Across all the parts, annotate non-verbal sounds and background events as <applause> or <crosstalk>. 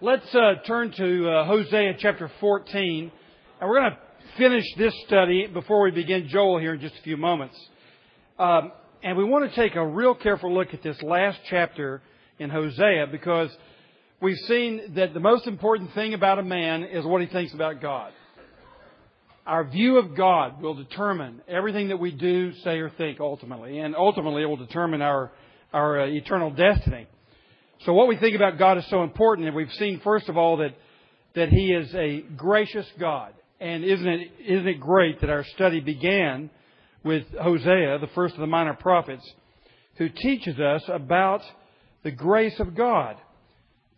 let's uh, turn to uh, Hosea chapter 14, and we're going to finish this study before we begin Joel here in just a few moments. Um, and we want to take a real careful look at this last chapter in Hosea because we've seen that the most important thing about a man is what he thinks about God. Our view of God will determine everything that we do, say, or think ultimately, and ultimately it will determine our our uh, eternal destiny. So what we think about God is so important, and we've seen first of all that that He is a gracious God. And isn't it isn't it great that our study began with Hosea, the first of the minor prophets, who teaches us about the grace of God.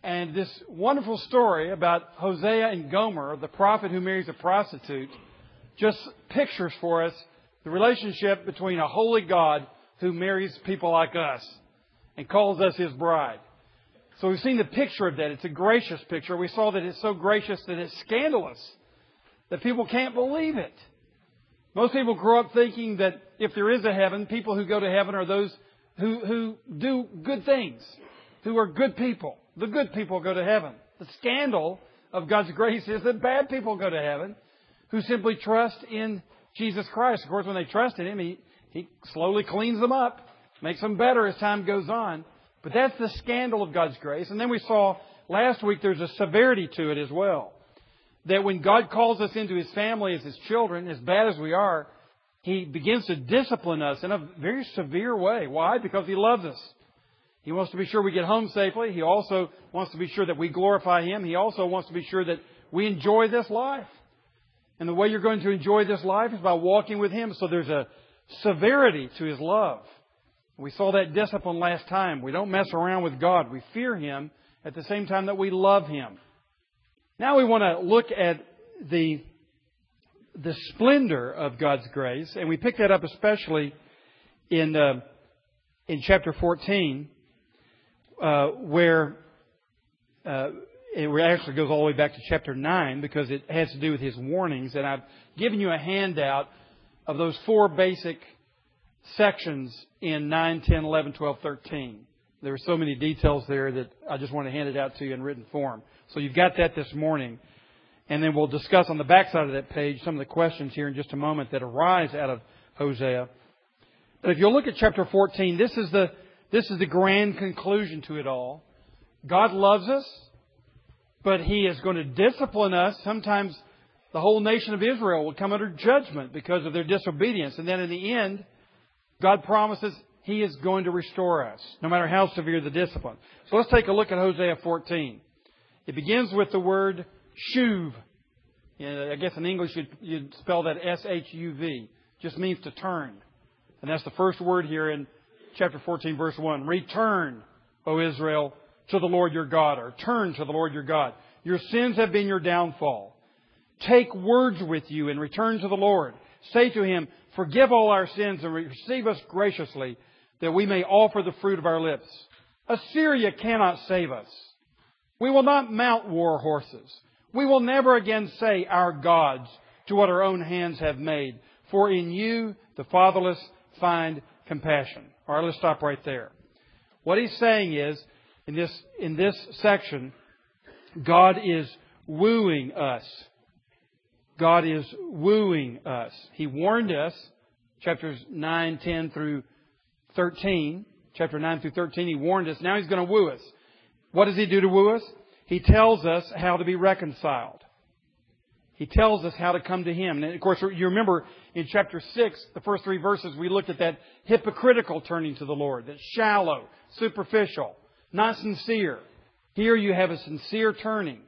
And this wonderful story about Hosea and Gomer, the prophet who marries a prostitute, just pictures for us the relationship between a holy God who marries people like us and calls us his bride. So we've seen the picture of that. It's a gracious picture. We saw that it's so gracious that it's scandalous, that people can't believe it. Most people grow up thinking that if there is a heaven, people who go to heaven are those who, who do good things, who are good people. The good people go to heaven. The scandal of God's grace is that bad people go to heaven who simply trust in Jesus Christ. Of course, when they trust in Him, He, he slowly cleans them up makes them better as time goes on. But that's the scandal of God's grace. And then we saw last week there's a severity to it as well. That when God calls us into His family as His children, as bad as we are, He begins to discipline us in a very severe way. Why? Because He loves us. He wants to be sure we get home safely. He also wants to be sure that we glorify Him. He also wants to be sure that we enjoy this life. And the way you're going to enjoy this life is by walking with Him. So there's a severity to His love. We saw that discipline last time. We don't mess around with God. We fear Him at the same time that we love Him. Now we want to look at the, the splendor of God's grace, and we pick that up especially in, uh, in chapter 14, uh, where uh, it actually goes all the way back to chapter 9 because it has to do with His warnings, and I've given you a handout of those four basic sections in 9, 10, 11, 12, 13. There are so many details there that I just want to hand it out to you in written form. So you've got that this morning. And then we'll discuss on the backside of that page some of the questions here in just a moment that arise out of Hosea. But if you'll look at chapter 14, this is the, this is the grand conclusion to it all. God loves us, but He is going to discipline us. Sometimes the whole nation of Israel will come under judgment because of their disobedience. And then in the end, God promises He is going to restore us, no matter how severe the discipline. So let's take a look at Hosea 14. It begins with the word shuv. I guess in English you'd, you'd spell that S-H-U-V. Just means to turn. And that's the first word here in chapter 14 verse 1. Return, O Israel, to the Lord your God, or turn to the Lord your God. Your sins have been your downfall. Take words with you and return to the Lord. Say to him, Forgive all our sins and receive us graciously, that we may offer the fruit of our lips. Assyria cannot save us. We will not mount war horses. We will never again say, Our gods, to what our own hands have made. For in you, the fatherless, find compassion. All right, let's stop right there. What he's saying is, in this, in this section, God is wooing us God is wooing us. He warned us, chapters 9, 10 through 13, chapter 9 through 13, He warned us. Now He's going to woo us. What does He do to woo us? He tells us how to be reconciled. He tells us how to come to Him. And of course, you remember in chapter 6, the first three verses, we looked at that hypocritical turning to the Lord. that shallow, superficial, not sincere. Here you have a sincere turning.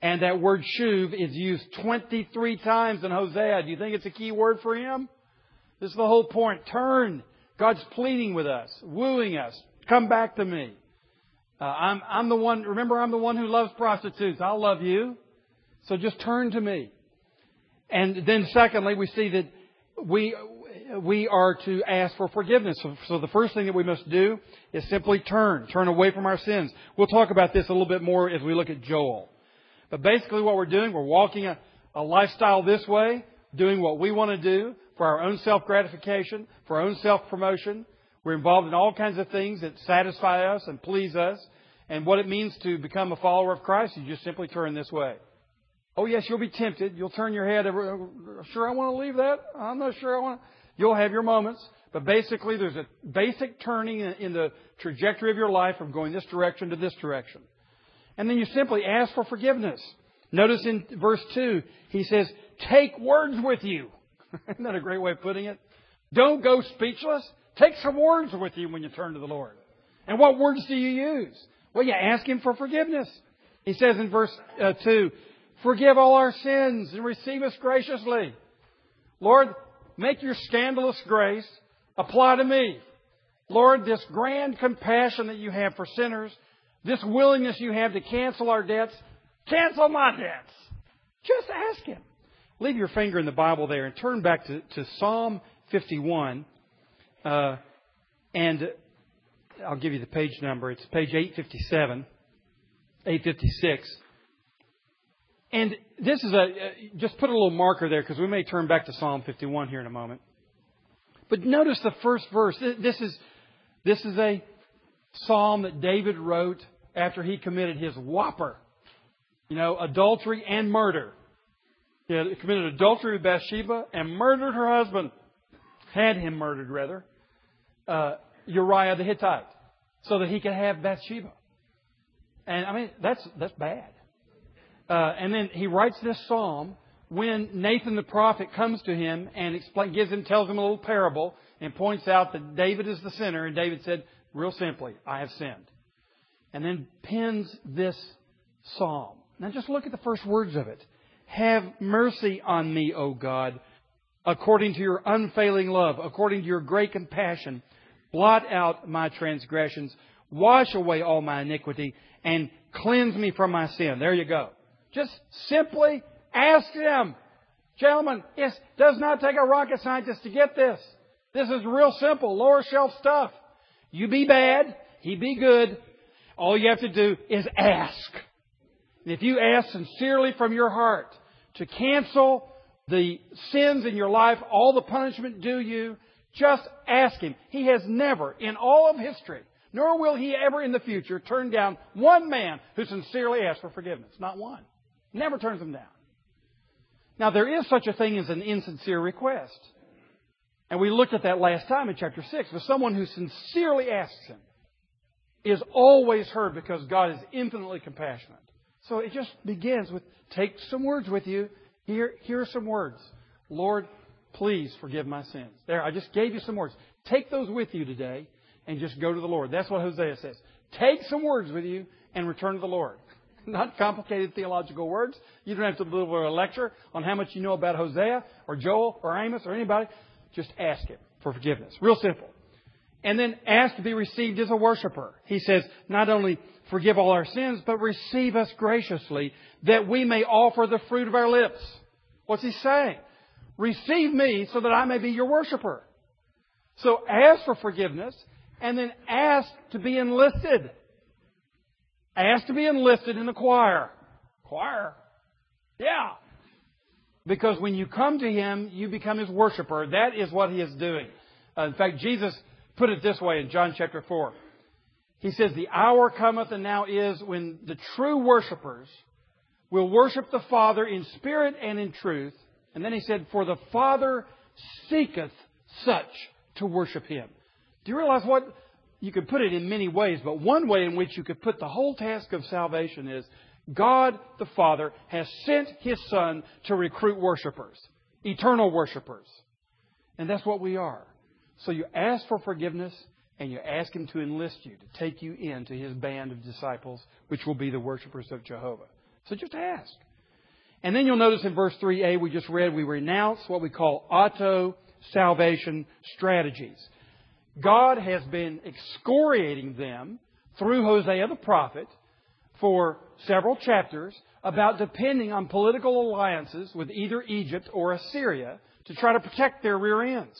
And that word shuv is used 23 times in Hosea. Do you think it's a key word for him? This is the whole point. Turn. God's pleading with us, wooing us. Come back to me. Uh, I'm, I'm the one, remember, I'm the one who loves prostitutes. I'll love you. So just turn to me. And then secondly, we see that we, we are to ask for forgiveness. So, so, the first thing that we must do is simply turn, turn away from our sins. We'll talk about this a little bit more as we look at Joel. But basically what we're doing, we're walking a, a lifestyle this way, doing what we want to do for our own self-gratification, for our own self-promotion. We're involved in all kinds of things that satisfy us and please us. And what it means to become a follower of Christ, you just simply turn this way. Oh yes, you'll be tempted. You'll turn your head. Oh, sure, I want to leave that. I'm not sure I want. To. You'll have your moments, but basically, there's a basic turning in the trajectory of your life from going this direction to this direction, and then you simply ask for forgiveness. Notice in verse two, he says, "Take words with you." <laughs> Isn't that a great way of putting it? Don't go speechless. Take some words with you when you turn to the Lord. And what words do you use? Well, you ask Him for forgiveness. He says in verse uh, 2, Forgive all our sins and receive us graciously. Lord, make your scandalous grace apply to me. Lord, this grand compassion that you have for sinners, this willingness you have to cancel our debts, cancel my debts. Just ask Him. Leave your finger in the Bible there and turn back to, to Psalm 51. Uh, and I'll give you the page number. It's page 857, 856. And this is a, just put a little marker there because we may turn back to Psalm 51 here in a moment. But notice the first verse. This is, this is a psalm that David wrote after he committed his whopper. You know, adultery and murder. He had committed adultery with Bathsheba and murdered her husband. Had him murdered, rather. Uh, Uriah the Hittite. So that he could have Bathsheba. And I mean, that's, that's bad. Uh, and then he writes this psalm when Nathan the prophet comes to him and explain, gives him, tells him a little parable and points out that David is the sinner. And David said, real simply, I have sinned. And then pens this psalm. Now just look at the first words of it. Have mercy on me, O God, according to your unfailing love, according to your great compassion. Blot out my transgressions, wash away all my iniquity, and cleanse me from my sin. There you go. Just simply ask Him. Gentlemen, it does not take a rocket scientist to get this. This is real simple, lower shelf stuff. You be bad, He be good. All you have to do is ask. And if you ask sincerely from your heart to cancel the sins in your life, all the punishment due you, just ask Him. He has never, in all of history, nor will He ever in the future, turn down one man who sincerely asks for forgiveness. Not one. Never turns them down. Now, there is such a thing as an insincere request. And we looked at that last time in chapter 6. But someone who sincerely asks Him is always heard because God is infinitely compassionate. So it just begins with take some words with you. Here, here are some words. Lord, please forgive my sins. There, I just gave you some words. Take those with you today and just go to the Lord. That's what Hosea says. Take some words with you and return to the Lord. <laughs> not complicated theological words. You don't have to deliver a lecture on how much you know about Hosea or Joel or Amos or anybody. Just ask Him for forgiveness. Real simple. And then ask to be received as a worshiper. He says, not only forgive all our sins, but receive us graciously that we may offer the fruit of our lips. What's he saying? Receive me so that I may be your worshiper. So ask for forgiveness and then ask to be enlisted. Ask to be enlisted in the choir. Choir? Yeah. Because when you come to Him, you become His worshiper. That is what He is doing. Uh, in fact, Jesus put it this way in John chapter 4. He says, The hour cometh and now is when the true worshippers will worship the Father in spirit and in truth. And then he said, For the Father seeketh such to worship Him. Do you realize what you could put it in many ways, but one way in which you could put the whole task of salvation is God the Father has sent His Son to recruit worshipers, eternal worshipers. And that's what we are. So you ask for forgiveness and you ask Him to enlist you, to take you into His band of disciples, which will be the worshipers of Jehovah. So just ask. And then you'll notice in verse 3a we just read, we renounce what we call auto salvation strategies. God has been excoriating them through Hosea the prophet for several chapters about depending on political alliances with either Egypt or Assyria to try to protect their rear ends.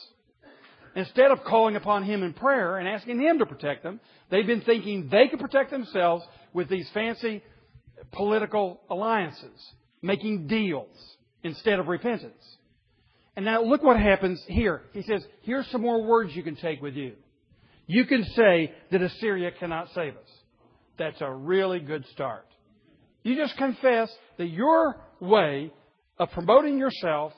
Instead of calling upon Him in prayer and asking Him to protect them, they've been thinking they could protect themselves with these fancy political alliances, making deals instead of repentance. And now look what happens here. He says, here's some more words you can take with you. You can say that Assyria cannot save us. That's a really good start. You just confess that your way of promoting yourself,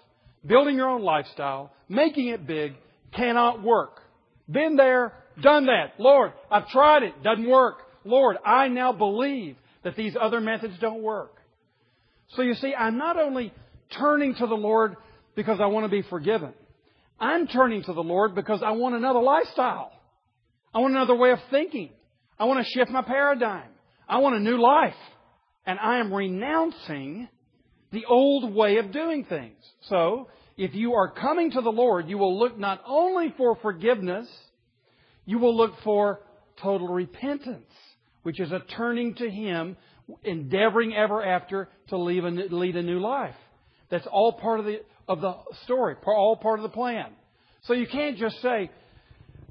building your own lifestyle, making it big, cannot work. Been there, done that. Lord, I've tried it, doesn't work. Lord, I now believe that these other methods don't work. So you see, I'm not only turning to the Lord because I want to be forgiven. I'm turning to the Lord because I want another lifestyle. I want another way of thinking. I want to shift my paradigm. I want a new life. And I am renouncing the old way of doing things. So, if you are coming to the Lord, you will look not only for forgiveness, you will look for total repentance, which is a turning to Him, endeavoring ever after to lead a, new life. That's all part of the, of the story, all part of the plan. So you can't just say,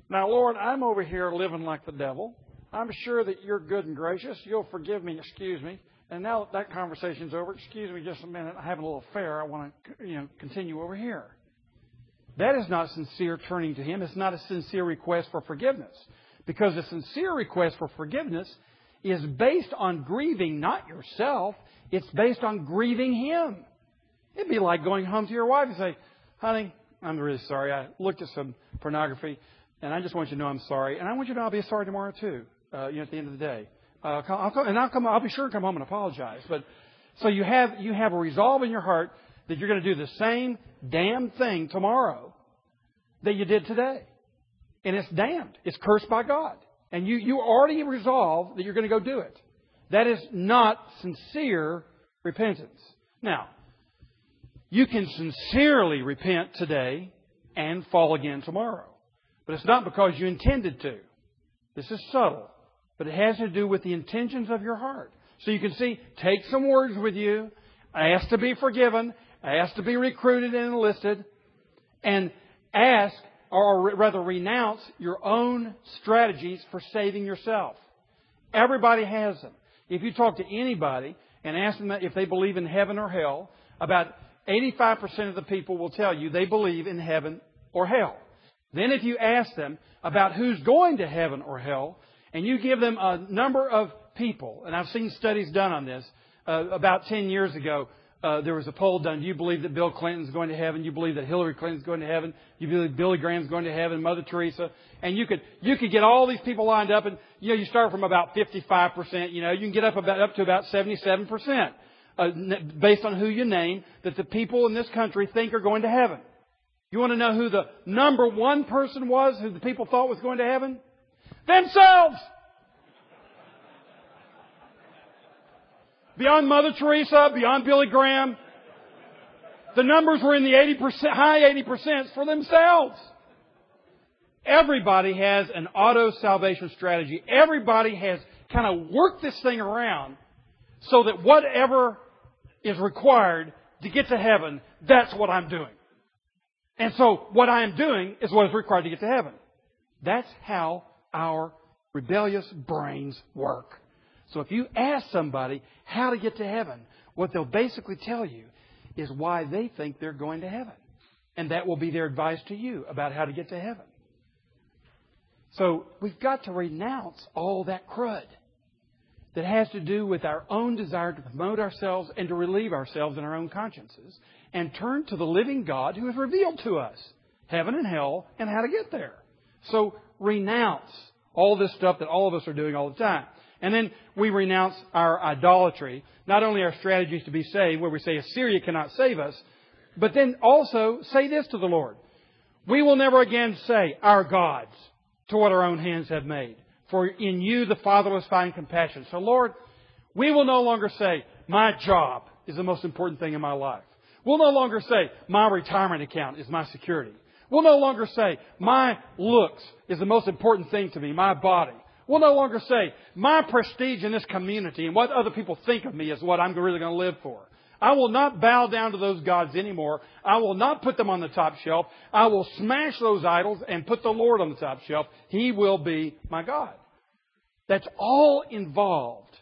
now Lord, I'm over here living like the devil. I'm sure that you're good and gracious. You'll forgive me, excuse me. And now that, that conversation's over, excuse me just a minute. I have a little affair. I want to, you know, continue over here. That is not sincere turning to Him. It's not a sincere request for forgiveness. Because a sincere request for forgiveness is based on grieving not yourself, it's based on grieving Him. It'd be like going home to your wife and say, honey, I'm really sorry. I looked at some pornography, and I just want you to know I'm sorry. And I want you to know I'll be sorry tomorrow, too, uh, you know, at the end of the day. Uh, I'll come, and I'll come, I'll be sure to come home and apologize. But, so you have, you have a resolve in your heart that you're going to do the same damn thing tomorrow that you did today. And it's damned. It's cursed by God. And you, you already resolve that you're going to go do it. That is not sincere repentance. Now, you can sincerely repent today and fall again tomorrow. But it's not because you intended to. This is subtle. But it has to do with the intentions of your heart. So you can see, take some words with you, ask to be forgiven, ask to be recruited and enlisted, and ask, or rather renounce your own strategies for saving yourself. Everybody has them. If you talk to anybody and ask them if they believe in heaven or hell, about 85% of the people will tell you they believe in heaven or hell. Then if you ask them about who's going to heaven or hell, and you give them a number of people, and I've seen studies done on this, uh, about 10 years ago, uh, there was a poll done. Do you believe that Bill Clinton's going to heaven? You believe that Hillary Clinton's going to heaven? You believe Billy Graham's going to heaven? Mother Teresa? And you could you could get all these people lined up, and you know you start from about 55 percent. You know you can get up about up to about 77 percent uh, based on who you name, that the people in this country think are going to heaven. You want to know who the number one person was who the people thought was going to heaven? Themselves! Beyond Mother Teresa, beyond Billy Graham, the numbers were in the 80%, high 80% for themselves. Everybody has an auto salvation strategy. Everybody has kind of worked this thing around so that whatever is required to get to heaven, that's what I'm doing. And so what I am doing is what is required to get to heaven. That's how our rebellious brains work. So if you ask somebody how to get to heaven, what they'll basically tell you is why they think they're going to heaven. And that will be their advice to you about how to get to heaven. So we've got to renounce all that crud that has to do with our own desire to promote ourselves and to relieve ourselves in our own consciences and turn to the living God who has revealed to us heaven and hell and how to get there. So renounce all this stuff that all of us are doing all the time. And then we renounce our idolatry, not only our strategies to be saved, where we say Assyria cannot save us, but then also say this to the Lord. We will never again say, our gods, to what our own hands have made. For in you the fatherless find compassion. So Lord, we will no longer say, my job is the most important thing in my life. We'll no longer say, my retirement account is my security. We'll no longer say, my looks is the most important thing to me, my body. We'll no longer say, my prestige in this community and what other people think of me is what I'm really going to live for. I will not bow down to those gods anymore. I will not put them on the top shelf. I will smash those idols and put the Lord on the top shelf. He will be my God. That's all involved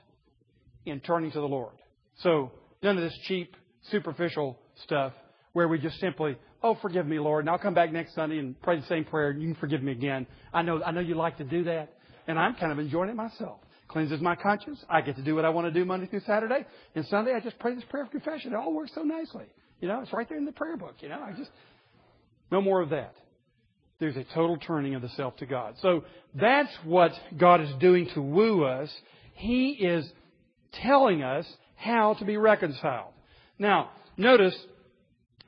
in turning to the Lord. So, none of this cheap, superficial stuff where we just simply, oh, forgive me, Lord, and I'll come back next Sunday and pray the same prayer and you can forgive me again. I know, I know you like to do that, and I'm kind of enjoying it myself cleanses my conscience. I get to do what I want to do Monday through Saturday. And Sunday, I just pray this prayer of confession. It all works so nicely. You know, it's right there in the prayer book. You know, I just, no more of that. There's a total turning of the self to God. So that's what God is doing to woo us. He is telling us how to be reconciled. Now, notice,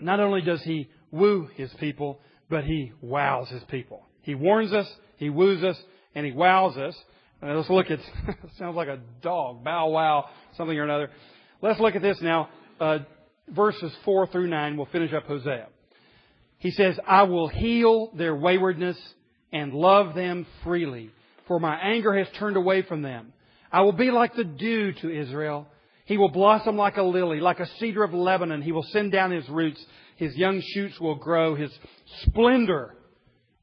not only does He woo His people, but He wows His people. He warns us, He woos us, and He wows us. And let's look at, <laughs> sounds like a dog, bow wow, something or another. Let's look at this now. Uh, verses 4 through 9. We'll finish up Hosea. He says, I will heal their waywardness and love them freely, for my anger has turned away from them. I will be like the dew to Israel. He will blossom like a lily, like a cedar of Lebanon. He will send down his roots. His young shoots will grow. His splendor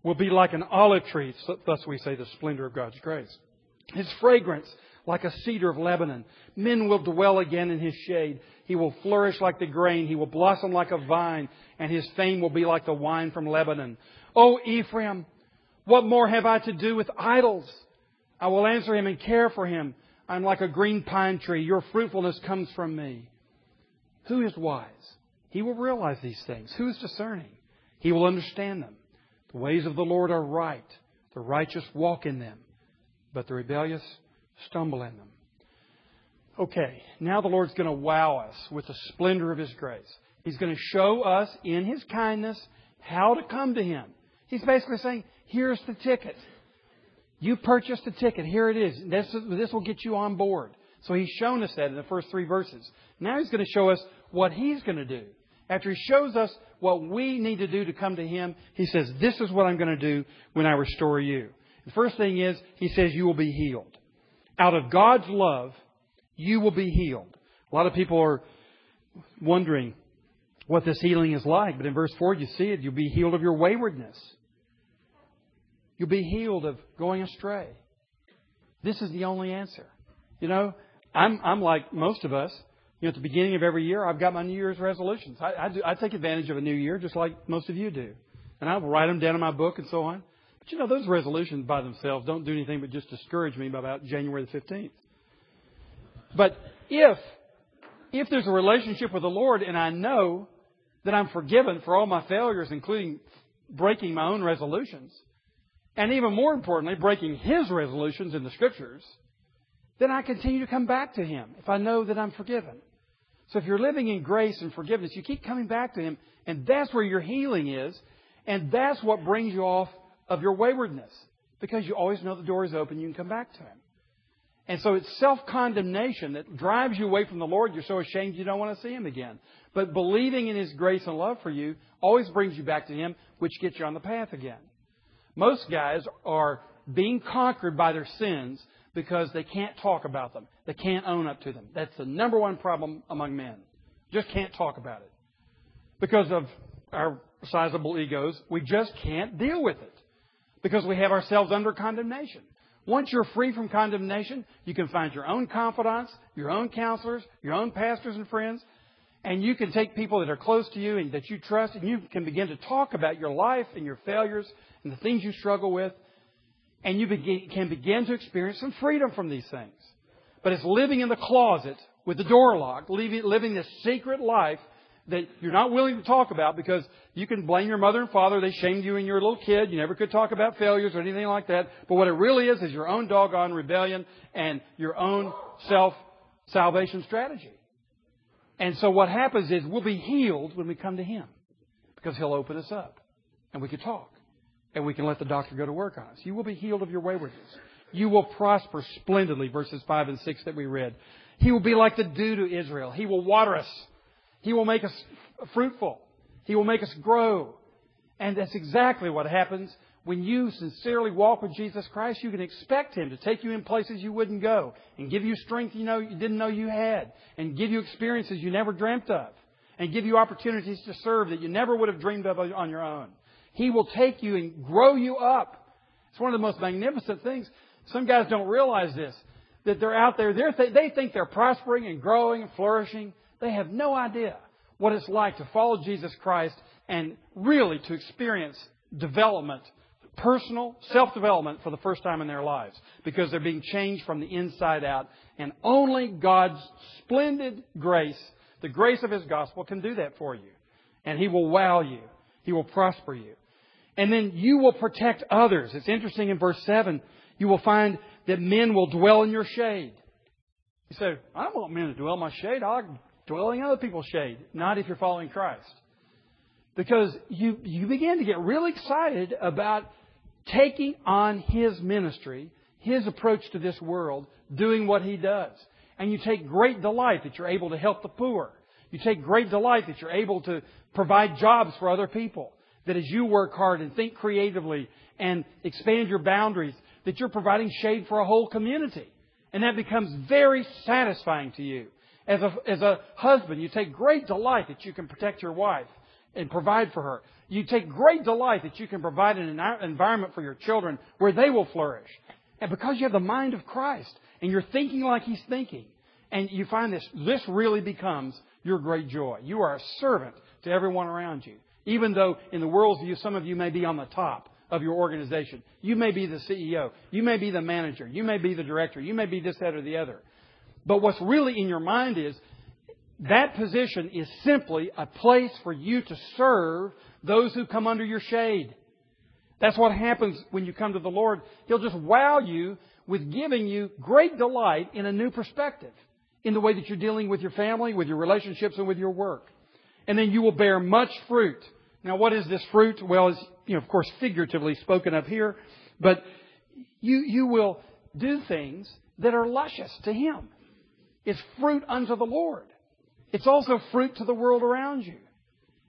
will be like an olive tree. Thus we say the splendor of God's grace. His fragrance like a cedar of Lebanon. Men will dwell again in his shade. He will flourish like the grain. He will blossom like a vine, and his fame will be like the wine from Lebanon. O Ephraim, what more have I to do with idols? I will answer him and care for him. I'm like a green pine tree. Your fruitfulness comes from me. Who is wise? He will realize these things. Who is discerning? He will understand them. The ways of the Lord are right. The righteous walk in them, but the rebellious stumble in them. Okay, now the Lord's going to wow us with the splendor of His grace. He's going to show us in His kindness how to come to Him. He's basically saying, here's the ticket. You purchased a ticket. Here it is. This, this will get you on board. So He's shown us that in the first three verses. Now He's going to show us what He's going to do. After He shows us what we need to do to come to Him, He says, this is what I'm going to do when I restore you. The first thing is, He says, you will be healed. Out of God's love, you will be healed. A lot of people are wondering what this healing is like, but in verse 4 you see it. You'll be healed of your waywardness. You'll be healed of going astray. This is the only answer. You know, I'm, I'm like most of us. You know, at the beginning of every year, I've got my New Year's resolutions. I, I, do, I take advantage of a new year just like most of you do. And I will write them down in my book and so on. But you know, those resolutions by themselves don't do anything but just discourage me by about January the 15th. But if, if there's a relationship with the Lord and I know that I'm forgiven for all my failures, including breaking my own resolutions, and even more importantly, breaking His resolutions in the Scriptures, then I continue to come back to Him if I know that I'm forgiven. So if you're living in grace and forgiveness, you keep coming back to Him, and that's where your healing is, and that's what brings you off of your waywardness. Because you always know the door is open, you can come back to Him. And so it's self-condemnation that drives you away from the Lord. You're so ashamed you don't want to see Him again. But believing in His grace and love for you always brings you back to Him, which gets you on the path again. Most guys are being conquered by their sins because they can't talk about them. They can't own up to them. That's the number one problem among men. Just can't talk about it. Because of our sizable egos, we just can't deal with it. Because we have ourselves under condemnation. Once you're free from condemnation, you can find your own confidants, your own counselors, your own pastors and friends, and you can take people that are close to you and that you trust, and you can begin to talk about your life and your failures and the things you struggle with, and you begin, can begin to experience some freedom from these things. But it's living in the closet with the door locked, living, living this secret life that you're not willing to talk about because you can blame your mother and father. They shamed you when you were a little kid. You never could talk about failures or anything like that. But what it really is is your own doggone rebellion and your own self salvation strategy. And so what happens is we'll be healed when we come to Him because He'll open us up and we can talk and we can let the doctor go to work on us. You will be healed of your waywardness. You will prosper splendidly, verses 5 and 6 that we read. He will be like the dew to Israel. He will water us he will make us fruitful. He will make us grow. And that's exactly what happens when you sincerely walk with Jesus Christ. You can expect Him to take you in places you wouldn't go and give you strength you know you didn't know you had and give you experiences you never dreamt of and give you opportunities to serve that you never would have dreamed of on your own. He will take you and grow you up. It's one of the most magnificent things. Some guys don't realize this, that they're out there, they're th- they think they're prospering and growing and flourishing. They have no idea what it's like to follow Jesus Christ and really to experience development personal self development for the first time in their lives because they're being changed from the inside out. And only God's splendid grace, the grace of His gospel, can do that for you. And He will wow you, He will prosper you. And then you will protect others. It's interesting in verse 7, you will find that men will dwell in your shade. You say, I don't want men to dwell in my shade. I like dwelling in other people's shade. Not if you're following Christ. Because you, you begin to get really excited about taking on His ministry, His approach to this world, doing what He does. And you take great delight that you're able to help the poor. You take great delight that you're able to provide jobs for other people. That as you work hard and think creatively and expand your boundaries, that you're providing shade for a whole community. And that becomes very satisfying to you. As a, as a husband, you take great delight that you can protect your wife and provide for her. You take great delight that you can provide an environment for your children where they will flourish. And because you have the mind of Christ and you're thinking like He's thinking, and you find this, this really becomes your great joy. You are a servant to everyone around you. Even though in the world's view, some of you may be on the top of your organization. You may be the CEO. You may be the manager. You may be the director. You may be this, that, or the other. But what's really in your mind is that position is simply a place for you to serve those who come under your shade. That's what happens when you come to the Lord. He'll just wow you with giving you great delight in a new perspective in the way that you're dealing with your family, with your relationships, and with your work. And then you will bear much fruit. Now, what is this fruit? Well, it's, you know, of course, figuratively spoken of here, but you, you will do things that are luscious to Him. It's fruit unto the Lord. It's also fruit to the world around you.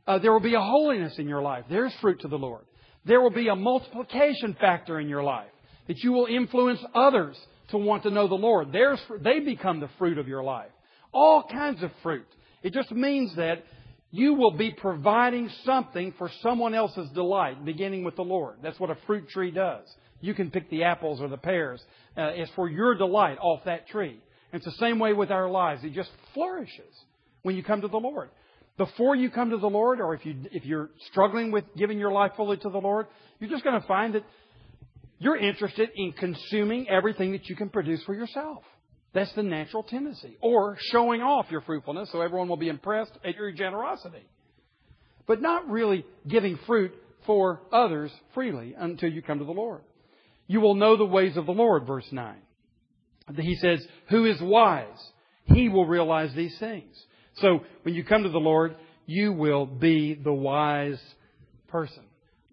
Uh, there will be a holiness in your life. There's fruit to the Lord. There will be a multiplication factor in your life that you will influence others to want to know the Lord. There's, they become the fruit of your life. All kinds of fruit. It just means that you will be providing something for someone else's delight, beginning with the Lord. That's what a fruit tree does. You can pick the apples or the pears. Uh, it's for your delight off that tree. And it's the same way with our lives. It just flourishes when you come to the Lord. Before you come to the Lord, or if, you, if you're struggling with giving your life fully to the Lord, you're just going to find that you're interested in consuming everything that you can produce for yourself. That's the natural tendency. Or showing off your fruitfulness so everyone will be impressed at your generosity. But not really giving fruit for others freely until you come to the Lord. You will know the ways of the Lord, verse 9. He says, Who is wise? He will realize these things. So when you come to the Lord, you will be the wise person.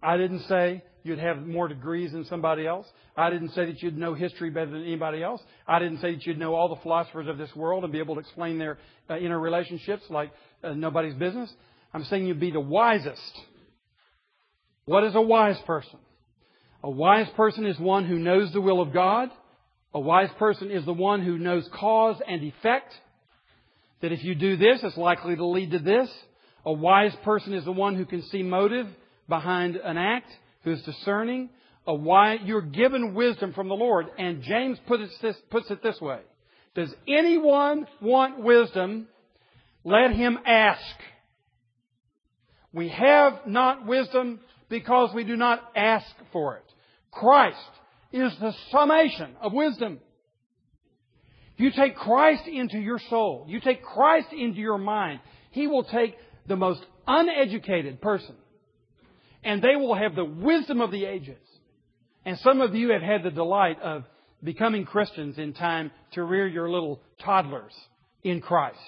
I didn't say you'd have more degrees than somebody else. I didn't say that you'd know history better than anybody else. I didn't say that you'd know all the philosophers of this world and be able to explain their uh, inner relationships like uh, nobody's business. I'm saying you'd be the wisest. What is a wise person? A wise person is one who knows the will of God. A wise person is the one who knows cause and effect. That if you do this, it's likely to lead to this. A wise person is the one who can see motive behind an act, who is discerning. A wise, you're given wisdom from the Lord. And James puts it, this, puts it this way. Does anyone want wisdom? Let him ask. We have not wisdom because we do not ask for it. Christ is the summation of wisdom. You take Christ into your soul. You take Christ into your mind. He will take the most uneducated person and they will have the wisdom of the ages. And some of you have had the delight of becoming Christians in time to rear your little toddlers in Christ.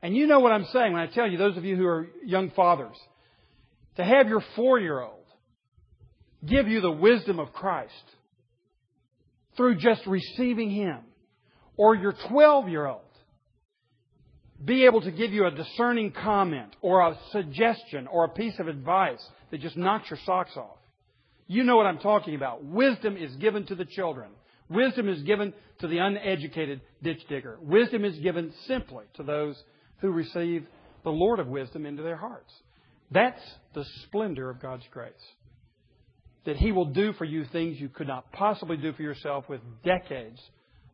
And you know what I'm saying when I tell you, those of you who are young fathers, to have your four year old give you the wisdom of Christ through just receiving Him or your 12 year old be able to give you a discerning comment or a suggestion or a piece of advice that just knocks your socks off. You know what I'm talking about. Wisdom is given to the children. Wisdom is given to the uneducated ditch digger. Wisdom is given simply to those who receive the Lord of wisdom into their hearts. That's the splendor of God's grace. That He will do for you things you could not possibly do for yourself with decades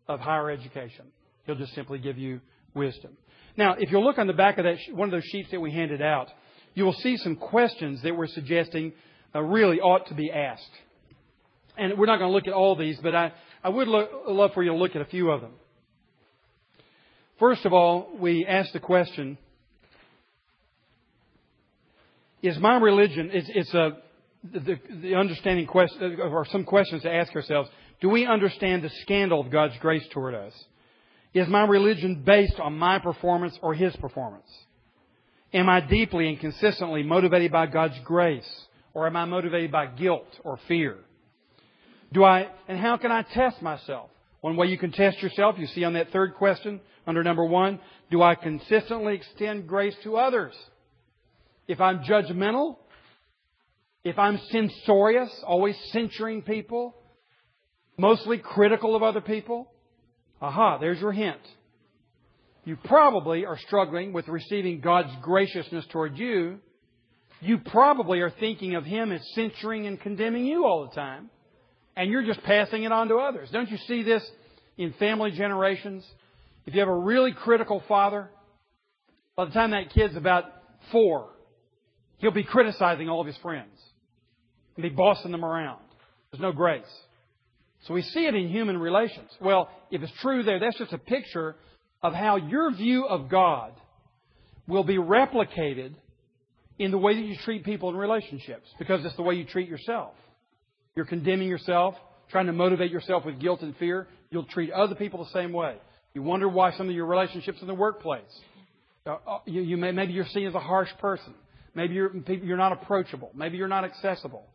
of higher education. He'll just simply give you wisdom. Now, if you'll look on the back of that, one of those sheets that we handed out, you will see some questions that we're suggesting uh, really ought to be asked And we're not going to look at all these, but I, I would look, love for you to look at a few of them. First of all, we ask the question, is my religion, it's, it's a, the, the understanding question, uh, or some questions to ask ourselves. Do we understand the scandal of God's grace toward us? Is my religion based on my performance or His performance? Am I deeply and consistently motivated by God's grace? Or am I motivated by guilt or fear? Do I, and how can I test myself? One way you can test yourself, you see on that third question, under number one, do I consistently extend grace to others? If I'm judgmental, if I'm censorious, always censuring people, mostly critical of other people, aha, there's your hint. You probably are struggling with receiving God's graciousness toward you. You probably are thinking of Him as censuring and condemning you all the time. And you're just passing it on to others. Don't you see this in family generations? If you have a really critical father, by the time that kid's about four, he'll be criticizing all of his friends and be bossing them around. There's no grace. So we see it in human relations. Well, if it's true there, that's just a picture of how your view of God will be replicated in the way that you treat people in relationships because it's the way you treat yourself. You're condemning yourself, trying to motivate yourself with guilt and fear. You'll treat other people the same way. You wonder why some of your relationships in the workplace, uh, you, you may, maybe you're seen as a harsh person. Maybe you're, you're not approachable. Maybe you're not accessible.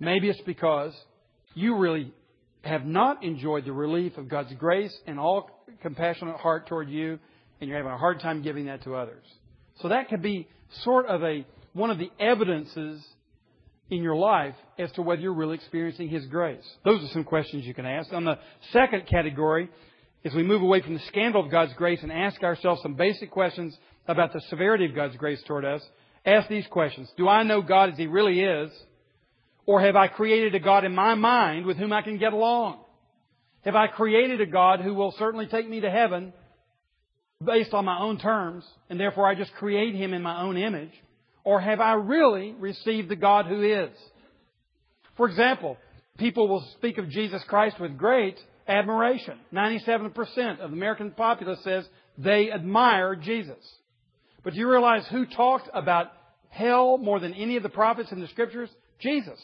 Maybe it's because you really have not enjoyed the relief of God's grace and all compassionate heart toward you, and you're having a hard time giving that to others. So that could be sort of a one of the evidences in your life as to whether you're really experiencing His grace. Those are some questions you can ask. On the second category, as we move away from the scandal of God's grace and ask ourselves some basic questions about the severity of God's grace toward us, ask these questions. Do I know God as He really is? Or have I created a God in my mind with whom I can get along? Have I created a God who will certainly take me to heaven based on my own terms, and therefore I just create him in my own image? Or have I really received the God who is? For example, people will speak of Jesus Christ with great admiration. 97% of the American populace says they admire Jesus. But do you realize who talked about hell more than any of the prophets in the scriptures? Jesus.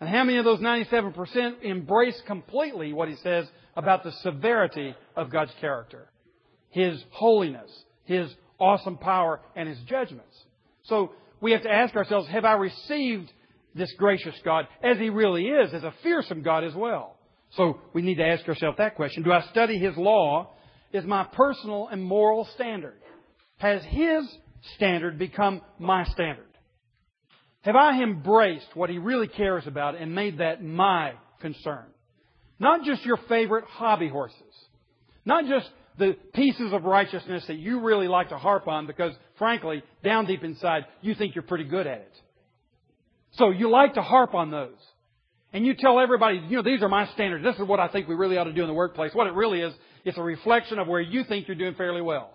And how many of those 97% embrace completely what he says about the severity of God's character? His holiness, His awesome power, and His judgments. So we have to ask ourselves, have I received this gracious God as He really is, as a fearsome God as well? So we need to ask ourselves that question. Do I study His law? Is my personal and moral standard? Has His standard become my standard? Have I embraced what he really cares about and made that my concern? Not just your favorite hobby horses. Not just the pieces of righteousness that you really like to harp on because, frankly, down deep inside, you think you're pretty good at it. So you like to harp on those. And you tell everybody, you know, these are my standards. This is what I think we really ought to do in the workplace. What it really is, it's a reflection of where you think you're doing fairly well.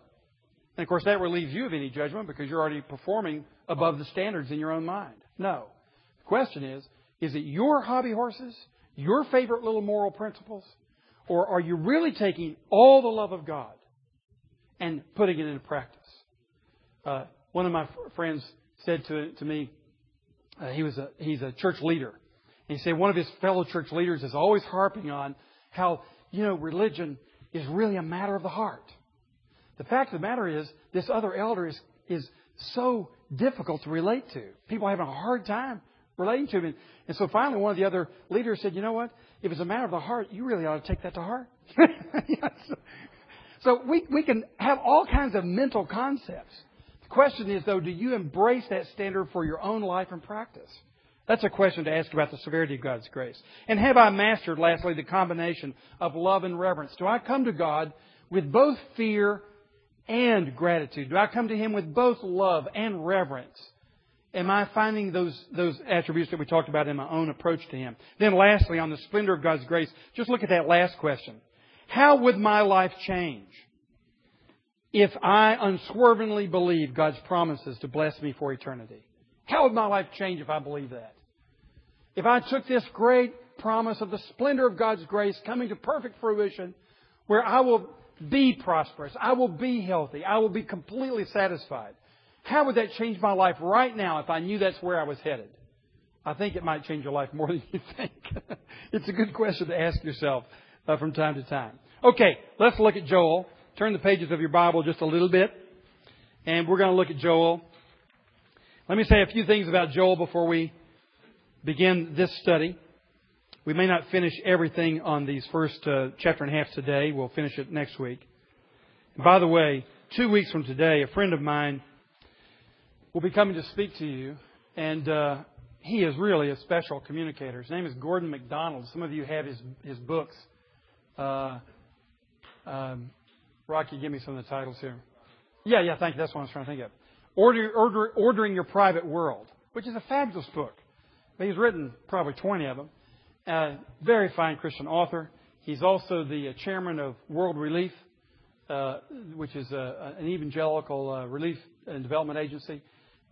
And of course, that relieves you of any judgment because you're already performing above the standards in your own mind. No. The question is, is it your hobby horses, your favorite little moral principles, or are you really taking all the love of God and putting it into practice? Uh, one of my friends said to, to me, uh, he was a, he's a church leader. And he said one of his fellow church leaders is always harping on how, you know, religion is really a matter of the heart. The fact of the matter is, this other elder is, is so difficult to relate to. People are having a hard time relating to him. And, and so finally, one of the other leaders said, You know what? If it's a matter of the heart, you really ought to take that to heart. <laughs> so, so we, we can have all kinds of mental concepts. The question is, though, do you embrace that standard for your own life and practice? That's a question to ask about the severity of God's grace. And have I mastered, lastly, the combination of love and reverence? Do I come to God with both fear and gratitude? Do I come to Him with both love and reverence? Am I finding those, those attributes that we talked about in my own approach to Him? Then lastly, on the splendor of God's grace, just look at that last question. How would my life change if I unswervingly believe God's promises to bless me for eternity? How would my life change if I believe that? If I took this great promise of the splendor of God's grace coming to perfect fruition where I will be prosperous. I will be healthy. I will be completely satisfied. How would that change my life right now if I knew that's where I was headed? I think it might change your life more <laughs> than you think. it's a good question to ask yourself uh, from time to time. Okay, let's look at Joel. Turn the pages of your Bible just a little bit, and we're going to look at Joel. Let me say a few things about Joel before we begin this study. We may not finish everything on these first uh, chapter and a half today. We'll finish it next week. And by the way, two weeks from today, a friend of mine will be coming to speak to you, and uh, he is really a special communicator. His name is Gordon MacDonald. Some of you have his his books. Uh, um, Rocky, give me some of the titles here. Yeah, yeah, thank you. That's what I was trying to think of. Order, order, Ordering Your Private World, which is a fabulous book. He's written probably 20 of them. Uh, very fine Christian author. He's also the uh, chairman of World Relief, uh, which is a, an evangelical uh, relief and development agency.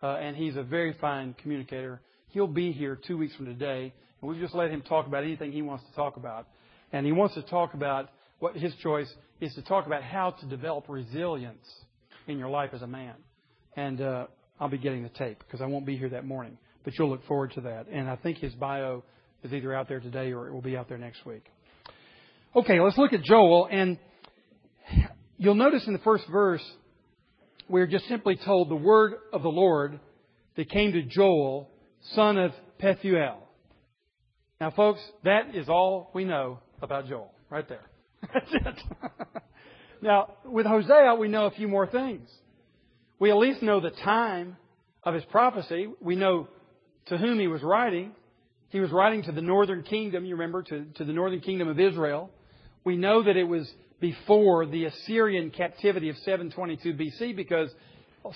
Uh, and he's a very fine communicator. He'll be here two weeks from today, and we've just let him talk about anything he wants to talk about. And he wants to talk about what his choice is to talk about how to develop resilience in your life as a man. And uh, I'll be getting the tape because I won't be here that morning, but you'll look forward to that. And I think his bio is either out there today or it will be out there next week. Okay, let's look at Joel, and you'll notice in the first verse we're just simply told the word of the Lord that came to Joel, son of Pethuel. Now, folks, that is all we know about Joel, right there. <laughs> That's it. now, with Hosea, we know a few more things. We at least know the time of his prophecy. We know to whom he was writing. He was writing to the northern kingdom, you remember, to, to the northern kingdom of Israel. We know that it was before the Assyrian captivity of 722 BC because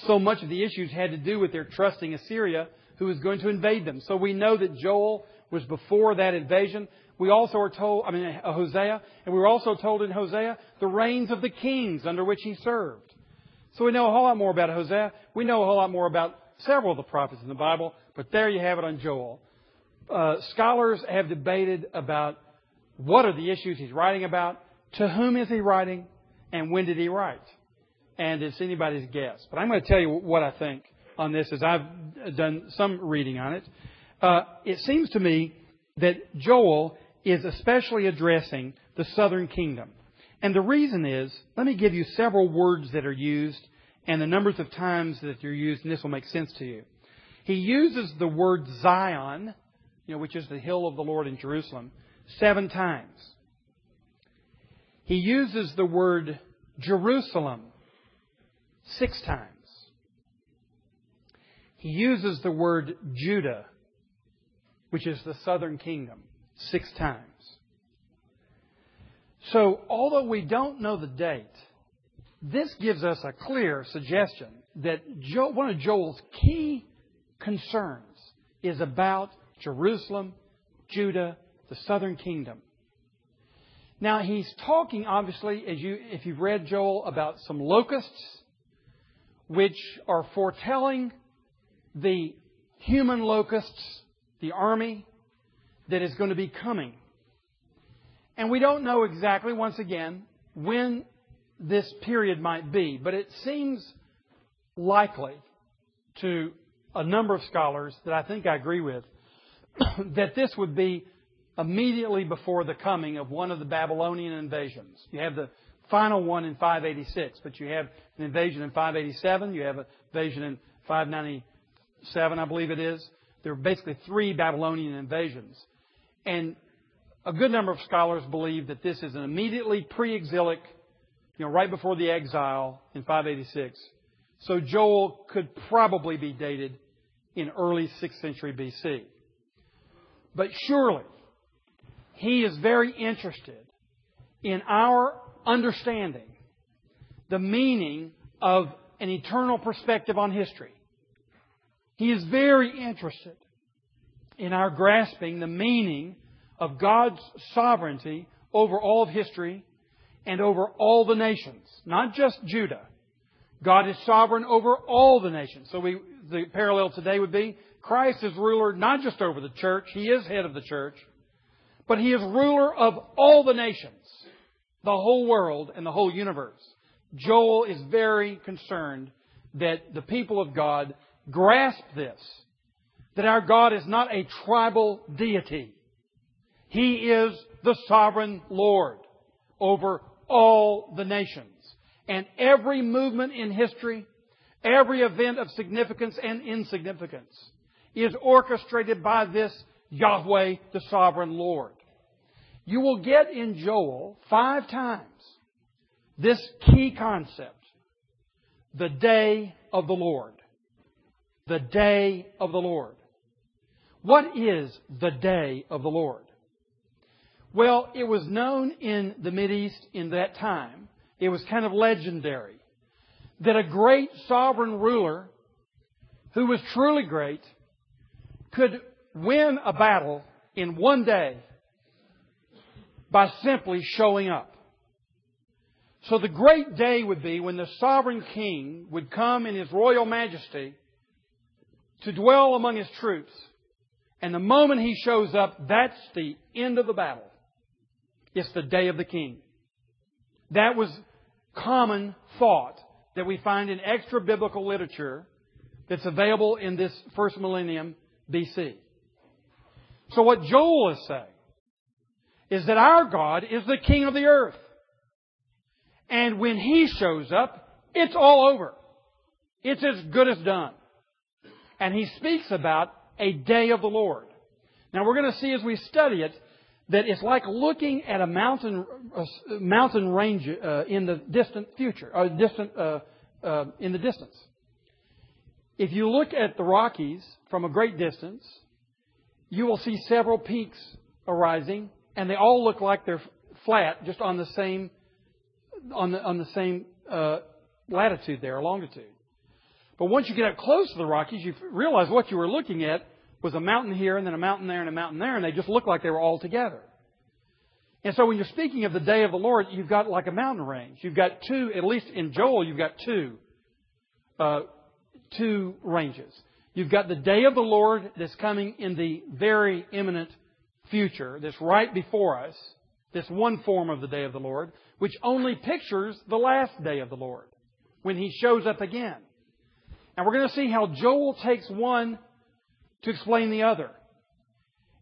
so much of the issues had to do with their trusting Assyria who was going to invade them. So we know that Joel was before that invasion. We also are told, I mean, uh, Hosea, and we were also told in Hosea the reigns of the kings under which he served. So we know a whole lot more about Hosea. We know a whole lot more about several of the prophets in the Bible, but there you have it on Joel. Uh, scholars have debated about what are the issues he's writing about, to whom is he writing, and when did he write. And it's anybody's guess. But I'm going to tell you what I think on this as I've done some reading on it. Uh, it seems to me that Joel is especially addressing the southern kingdom. And the reason is, let me give you several words that are used and the numbers of times that they're used, and this will make sense to you. He uses the word Zion, you know, which is the hill of the Lord in Jerusalem, seven times. He uses the word Jerusalem six times. He uses the word Judah, which is the southern kingdom, six times. So, although we don't know the date, this gives us a clear suggestion that one of Joel's key concerns is about Jerusalem, Judah, the southern kingdom. Now he's talking obviously as you if you've read Joel about some locusts which are foretelling the human locusts, the army that is going to be coming. And we don't know exactly, once again, when this period might be, but it seems likely to a number of scholars that I think I agree with <coughs> that this would be immediately before the coming of one of the Babylonian invasions. You have the final one in 586, but you have an invasion in 587, you have an invasion in 597, I believe it is. There are basically three Babylonian invasions. And a good number of scholars believe that this is an immediately pre-exilic, you know, right before the exile in 586. So Joel could probably be dated in early 6th century BC. But surely, he is very interested in our understanding the meaning of an eternal perspective on history. He is very interested in our grasping the meaning of God's sovereignty over all of history and over all the nations, not just Judah. God is sovereign over all the nations. So we, the parallel today would be Christ is ruler not just over the church, He is head of the church, but he is ruler of all the nations, the whole world, and the whole universe. Joel is very concerned that the people of God grasp this, that our God is not a tribal deity. He is the sovereign Lord over all the nations. And every movement in history, every event of significance and insignificance is orchestrated by this Yahweh, the sovereign Lord. You will get in Joel five times this key concept the day of the Lord. The day of the Lord. What is the day of the Lord? Well, it was known in the East in that time. It was kind of legendary that a great sovereign ruler who was truly great could win a battle in one day by simply showing up. So the great day would be when the sovereign king would come in his royal majesty to dwell among his troops. And the moment he shows up, that's the end of the battle. It's the day of the king. That was common thought that we find in extra biblical literature that's available in this first millennium BC. So what Joel is saying is that our God is the king of the earth. And when he shows up, it's all over. It's as good as done. And he speaks about a day of the Lord. Now we're going to see as we study it that it's like looking at a mountain a mountain range uh, in the distant future, or distant uh, uh, in the distance. If you look at the Rockies from a great distance, you will see several peaks arising, and they all look like they're flat, just on the same on the on the same uh, latitude there, longitude. But once you get up close to the Rockies, you realize what you were looking at was a mountain here and then a mountain there and a mountain there, and they just looked like they were all together. And so when you're speaking of the day of the Lord, you've got like a mountain range. You've got two, at least in Joel, you've got two, uh, two ranges. You've got the day of the Lord that's coming in the very imminent future, that's right before us, this one form of the day of the Lord, which only pictures the last day of the Lord, when He shows up again. And we're going to see how Joel takes one to explain the other.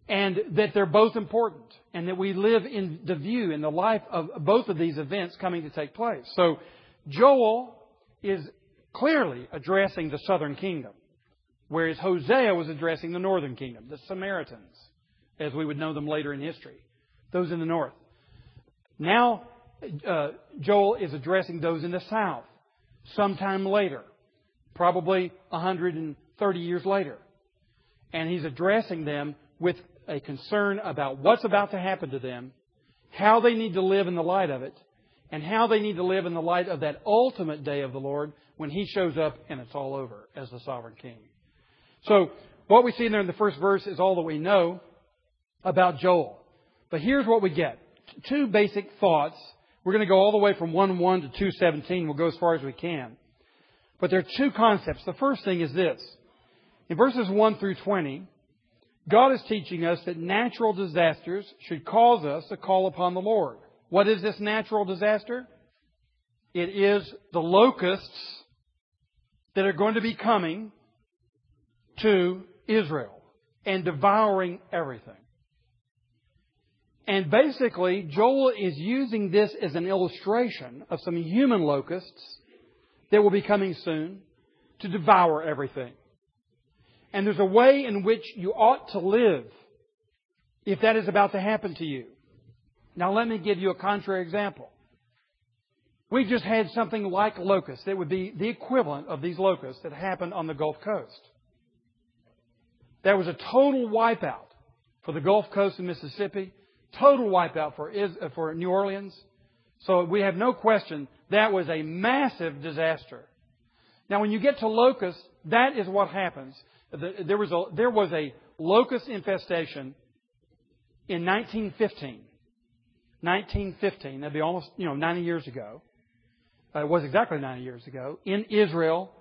And that they're both important. And that we live in the view, in the life of both of these events coming to take place. So, Joel is clearly addressing the southern kingdom. Whereas Hosea was addressing the northern kingdom, the Samaritans, as we would know them later in history. Those in the north. Now, uh, Joel is addressing those in the south, sometime later, probably 130 years later and he's addressing them with a concern about what's about to happen to them, how they need to live in the light of it, and how they need to live in the light of that ultimate day of the Lord when he shows up and it's all over as the sovereign king. So, what we see in there in the first verse is all that we know about Joel. But here's what we get. Two basic thoughts. We're going to go all the way from 1-1 to 217. We'll go as far as we can. But there are two concepts. The first thing is this. In verses 1 through 20, God is teaching us that natural disasters should cause us to call upon the Lord. What is this natural disaster? It is the locusts that are going to be coming to Israel and devouring everything. And basically, Joel is using this as an illustration of some human locusts that will be coming soon to devour everything. And there's a way in which you ought to live if that is about to happen to you. Now let me give you a contrary example. We just had something like locusts that would be the equivalent of these locusts that happened on the Gulf Coast. There was a total wipeout for the Gulf Coast of Mississippi, total wipeout for, for New Orleans. So we have no question that was a massive disaster. Now when you get to locusts, that is what happens there was a, there was a locust infestation in 1915. 1915, that'd be almost, you know, 90 years ago. Uh, it was exactly 90 years ago, in Israel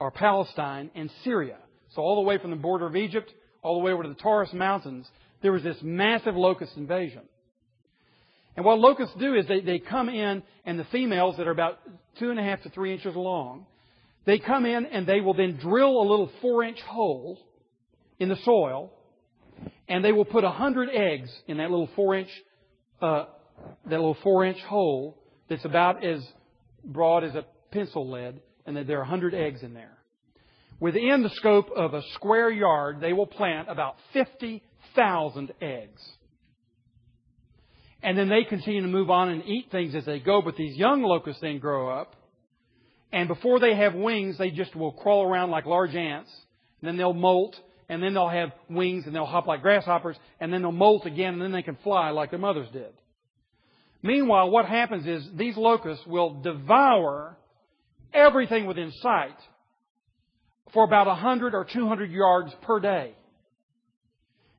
or Palestine and Syria. So all the way from the border of Egypt, all the way over to the Taurus Mountains, there was this massive locust invasion. And what locusts do is they, they come in, and the females that are about two and a half to three inches long, they come in and they will then drill a little four inch hole in the soil, and they will put a hundred eggs in that little four inch, uh, that little four inch hole that's about as broad as a pencil lead, and that there are a hundred eggs in there. Within the scope of a square yard, they will plant about 50,000 eggs. And then they continue to move on and eat things as they go, but these young locusts then grow up. And before they have wings, they just will crawl around like large ants. And then they'll molt, and then they'll have wings, and they'll hop like grasshoppers, and then they'll molt again, and then they can fly like their mothers did. Meanwhile, what happens is these locusts will devour everything within sight for about 100 or 200 yards per day.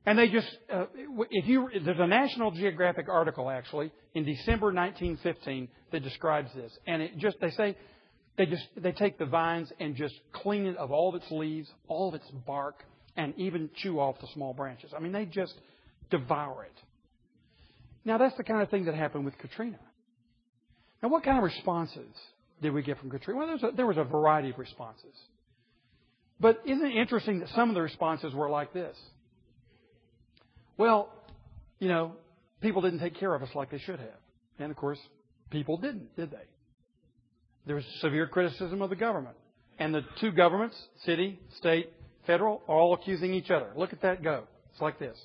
And they just, uh, if you, there's a National Geographic article actually in December 1915 that describes this. And it just, they say, they just, they take the vines and just clean it of all of its leaves, all of its bark, and even chew off the small branches. I mean, they just devour it. Now that's the kind of thing that happened with Katrina. Now what kind of responses did we get from Katrina? Well, a, there was a variety of responses. But isn't it interesting that some of the responses were like this? Well, you know, people didn't take care of us like they should have. And of course, people didn't, did they? There was severe criticism of the government. And the two governments, city, state, federal, are all accusing each other. Look at that go. It's like this.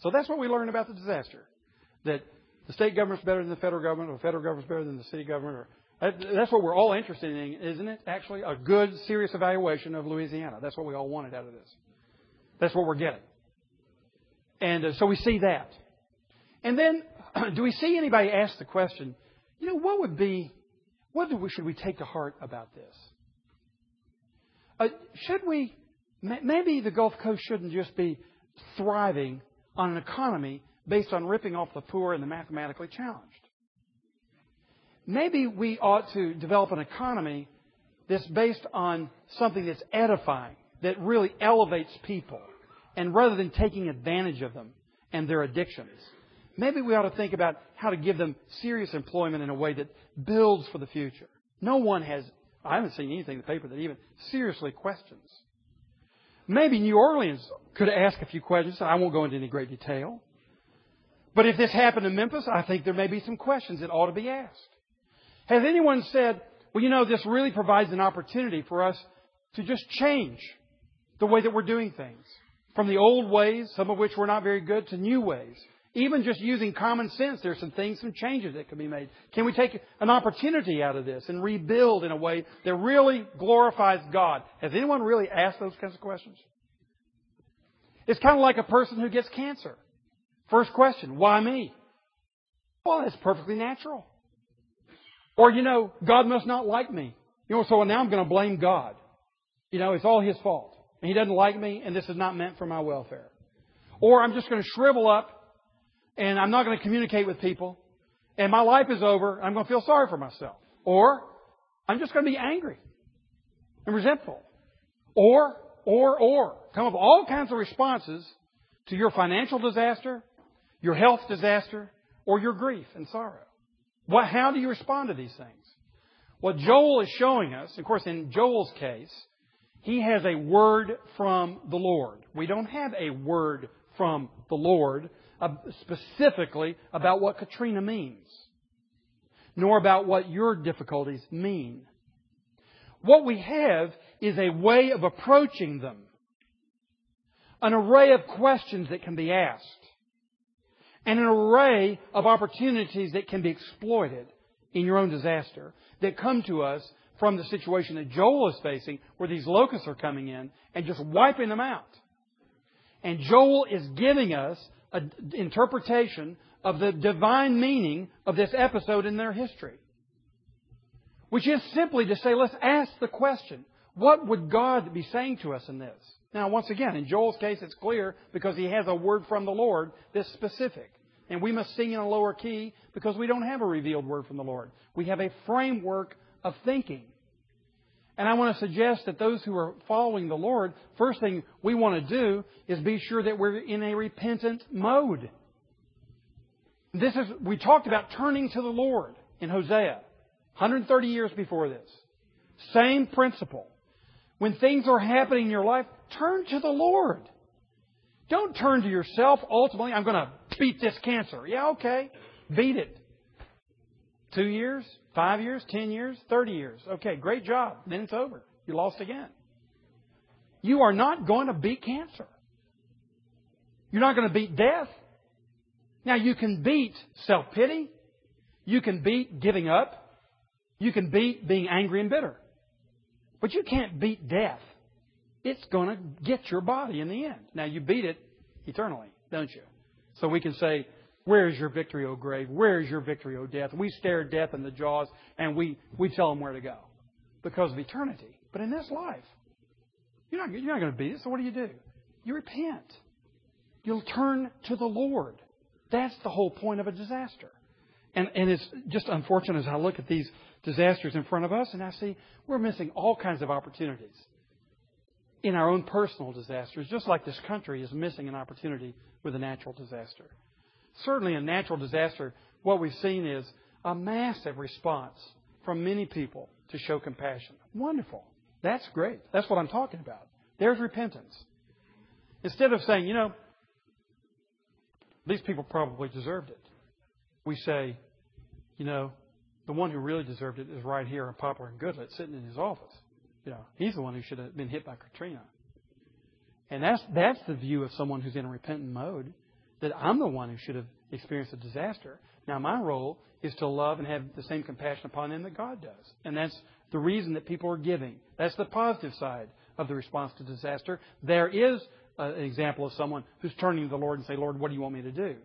So that's what we learned about the disaster. That the state government's better than the federal government, or the federal government's better than the city government, or that's what we're all interested in, isn't it? Actually, a good, serious evaluation of Louisiana. That's what we all wanted out of this. That's what we're getting. And uh, so we see that. And then, <clears throat> do we see anybody ask the question, you know, what would be, what should we take to heart about this? Uh, should we, maybe the Gulf Coast shouldn't just be thriving on an economy based on ripping off the poor and the mathematically challenged maybe we ought to develop an economy that's based on something that's edifying, that really elevates people, and rather than taking advantage of them and their addictions. Maybe we ought to think about how to give them serious employment in a way that builds for the future. No one has, I haven't seen anything in the paper that even seriously questions. Maybe New Orleans could ask a few questions. I won't go into any great detail. But if this happened in Memphis, I think there may be some questions that ought to be asked. Has anyone said, well, you know, this really provides an opportunity for us to just change the way that we're doing things? From the old ways, some of which were not very good, to new ways. Even just using common sense, there's some things, some changes that can be made. Can we take an opportunity out of this and rebuild in a way that really glorifies God? Has anyone really asked those kinds of questions? It's kind of like a person who gets cancer. First question, why me? Well, it's perfectly natural. Or, you know, God must not like me. You know, so now I'm going to blame God. You know, it's all His fault. And He doesn't like me, and this is not meant for my welfare. Or I'm just going to shrivel up, and I'm not going to communicate with people, and my life is over, I'm going to feel sorry for myself. Or I'm just going to be angry and resentful. Or, or, or. Come up with all kinds of responses to your financial disaster, your health disaster, or your grief and sorrow. What, how do you respond to these things? What Joel is showing us, of course, in Joel's case, he has a word from the Lord. We don't have a word from the Lord uh, specifically about what Katrina means, nor about what your difficulties mean. What we have is a way of approaching them, an array of questions that can be asked and an array of opportunities that can be exploited in your own disaster that come to us from the situation that Joel is facing, where these locusts are coming in and just wiping them out. And Joel is giving us an interpretation of the divine meaning of this episode in their history. Which is simply to say, let's ask the question, what would God be saying to us in this? Now, once again, in Joel's case, it's clear because he has a word from the Lord that's specific. And we must sing in a lower key because we don't have a revealed word from the Lord. We have a framework of thinking. And I want to suggest that those who are following the Lord, first thing we want to do is be sure that we're in a repentant mode. This is, we talked about turning to the Lord in Hosea, 130 years before this. Same principle. When things are happening in your life, turn to the Lord. Don't turn to yourself. Ultimately, I'm going to beat this cancer. Yeah, okay. Beat it. Two years, five years, ten years, thirty years. Okay, great job. Then it's over. You lost again. You are not going to beat cancer. You're not going to beat death. Now you can beat self-pity. You can beat giving up. You can beat being angry and bitter. But you can't beat death. It's going to get your body in the end. Now you beat it eternally, don't you? So we can say, where is your victory, O grave? Where is your victory, O death? We stare death in the jaws and we, we tell them where to go because of eternity. But in this life, you're not, you're not going to beat it. So what do you do? You repent. You'll turn to the Lord. That's the whole point of a disaster. And, and it's just unfortunate as I look at these disasters in front of us and I see we're missing all kinds of opportunities in our own personal disasters, just like this country is missing an opportunity with a natural disaster. Certainly, a natural disaster, what we've seen is a massive response from many people to show compassion. Wonderful. That's great. That's what I'm talking about. There's repentance. Instead of saying, you know, these people probably deserved it, we say, you know, the one who really deserved it is right here in Poplar and Goodlett sitting in his office. You know, he's the one who should have been hit by Katrina. And that's, that's the view of someone who's in a repentant mode that I'm the one who should have experienced a disaster. Now, my role is to love and have the same compassion upon them that God does. And that's the reason that people are giving. That's the positive side of the response to disaster. There is uh, an example of someone who's turning to the Lord and say, Lord, what do you want me to do?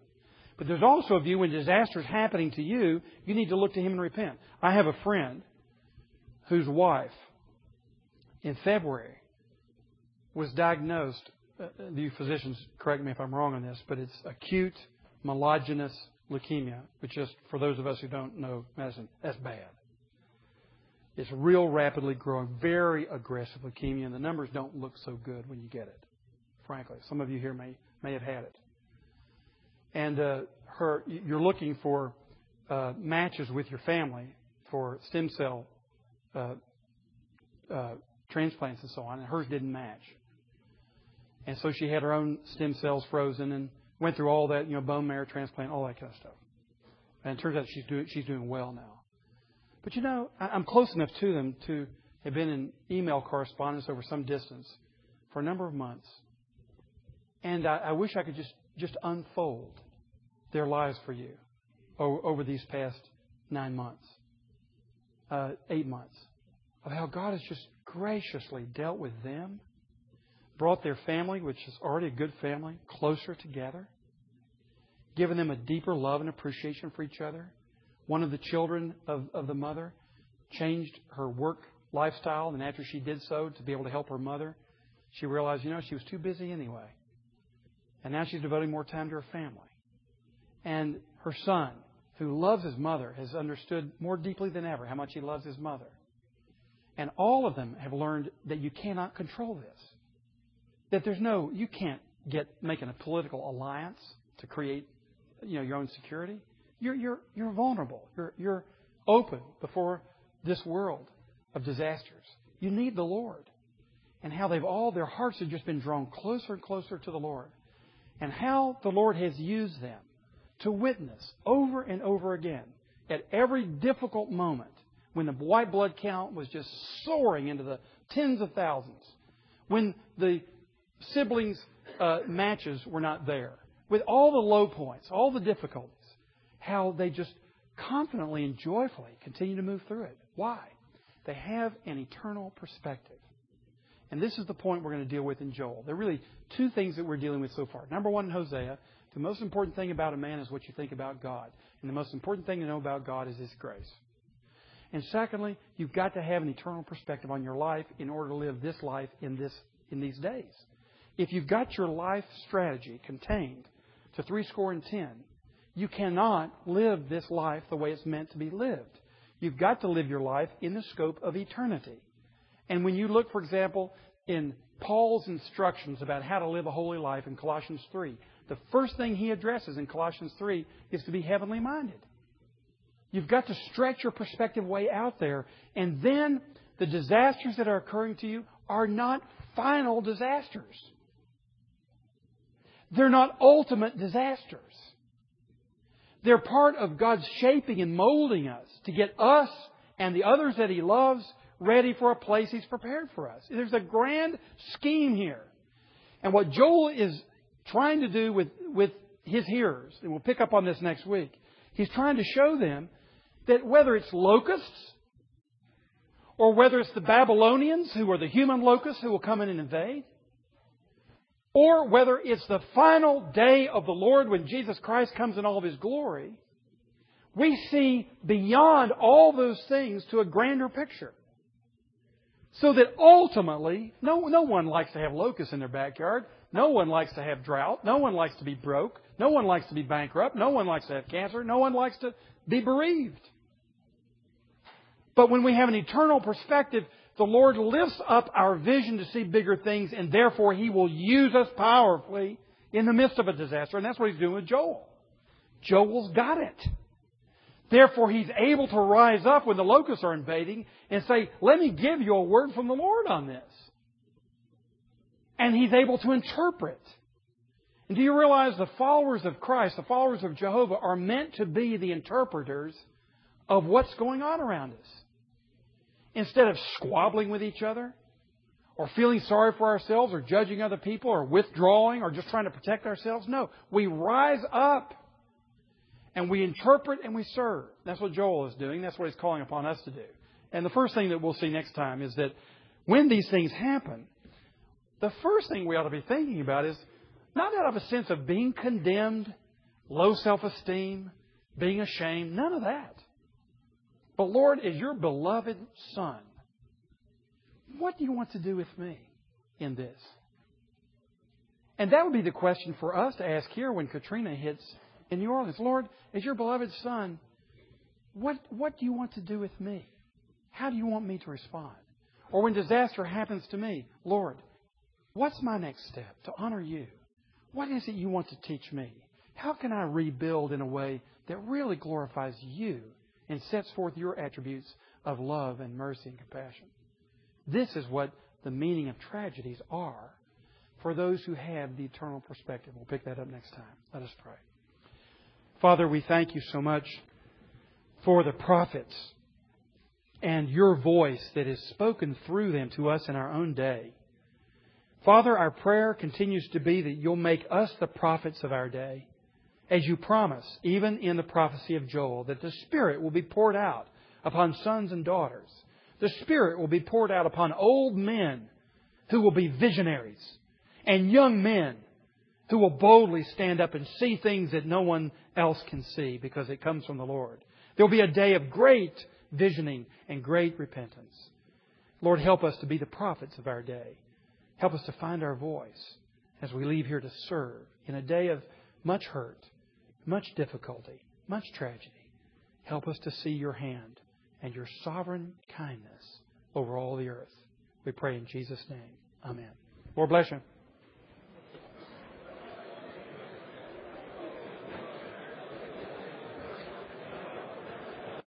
But there's also a view when disaster is happening to you, you need to look to Him and repent. I have a friend whose wife, in February, was diagnosed uh, you physicians correct me if I'm wrong on this, but it's acute myelogenous leukemia, which just for those of us who don't know medicine, that's bad. It's real rapidly growing, very aggressive leukemia, and the numbers don't look so good when you get it. Frankly, some of you here may may have had it. And uh, her, you're looking for uh, matches with your family for stem cell uh, uh transplants and so on, and hers didn't match. And so she had her own stem cells frozen and went through all that, you know, bone marrow transplant, all that kind of stuff. And it turns out she's doing, she's doing well now. But you know, I'm close enough to them to have been in email correspondence over some distance for a number of months. And I, I wish I could just, just unfold their lives for you over these past nine months, uh, eight months, of how God has just graciously dealt with them brought their family, which is already a good family, closer together, given them a deeper love and appreciation for each other. One of the children of, of the mother changed her work lifestyle, and after she did so, to be able to help her mother, she realized, you know, she was too busy anyway. And now she's devoting more time to her family. And her son, who loves his mother, has understood more deeply than ever how much he loves his mother. And all of them have learned that you cannot control this that there's no, you can't get making a political alliance to create, you know, your own security. You're, you're, you're vulnerable. You're, you're open before this world of disasters. You need the Lord. And how they've all, their hearts have just been drawn closer and closer to the Lord. And how the Lord has used them to witness over and over again at every difficult moment when the white blood count was just soaring into the tens of thousands, when the siblings' uh, matches were not there. With all the low points, all the difficulties, how they just confidently and joyfully continue to move through it. Why? They have an eternal perspective. And this is the point we're going to deal with in Joel. There are really two things that we're dealing with so far. Number one, in Hosea, the most important thing about a man is what you think about God. And the most important thing to know about God is His grace. And secondly, you've got to have an eternal perspective on your life in order to live this life in, this, in these days. If you've got your life strategy contained to three score and ten, you cannot live this life the way it's meant to be lived. You've got to live your life in the scope of eternity. And when you look, for example, in Paul's instructions about how to live a holy life in Colossians 3, the first thing he addresses in Colossians 3 is to be heavenly minded. You've got to stretch your perspective way out there. And then the disasters that are occurring to you are not final disasters. They're not ultimate disasters. They're part of God's shaping and molding us to get us and the others that He loves ready for a place He's prepared for us. There's a grand scheme here. And what Joel is trying to do with, with his hearers, and we'll pick up on this next week, he's trying to show them that whether it's locusts, or whether it's the Babylonians who are the human locusts who will come in and invade, or whether it's the final day of the Lord when Jesus Christ comes in all of His glory, we see beyond all those things to a grander picture. So that ultimately, no, no one likes to have locusts in their backyard. No one likes to have drought. No one likes to be broke. No one likes to be bankrupt. No one likes to have cancer. No one likes to be bereaved. But when we have an eternal perspective, the Lord lifts up our vision to see bigger things, and therefore He will use us powerfully in the midst of a disaster. And that's what He's doing with Joel. Joel's got it. Therefore, he's able to rise up when the locusts are invading and say, Let me give you a word from the Lord on this. And he's able to interpret. And do you realize the followers of Christ, the followers of Jehovah, are meant to be the interpreters of what's going on around us? Instead of squabbling with each other, or feeling sorry for ourselves, or judging other people, or withdrawing, or just trying to protect ourselves. No, we rise up and we interpret and we serve. That's what Joel is doing. That's what he's calling upon us to do. And the first thing that we'll see next time is that when these things happen, the first thing we ought to be thinking about is not out of a sense of being condemned, low self esteem, being ashamed, none of that. But Lord, as your beloved Son, what do you want to do with me in this? And that would be the question for us to ask here when Katrina hits in New Orleans. Lord, as your beloved Son, what, what do you want to do with me? How do you want me to respond? Or when disaster happens to me, Lord, what's my next step to honor you? What is it you want to teach me? How can I rebuild in a way that really glorifies you and sets forth your attributes of love and mercy and compassion? This is what the meaning of tragedies are for those who have the eternal perspective. We'll pick that up next time. Let us pray. Father, we thank you so much for the prophets and your voice that is spoken through them to us in our own day. Father, our prayer continues to be that you'll make us the prophets of our day, as you promise, even in the prophecy of Joel, that the Spirit will be poured out upon sons and daughters. The Spirit will be poured out upon old men who will be visionaries and young men who will boldly stand up and see things that no one else can see because it comes from the Lord. There will be a day of great visioning and great repentance. Lord, help us to be the prophets of our day. Help us to find our voice as we leave here to serve in a day of much hurt, much difficulty, much tragedy. Help us to see your hand and your sovereign kindness over all the earth. We pray in Jesus' name. Amen. Lord bless you.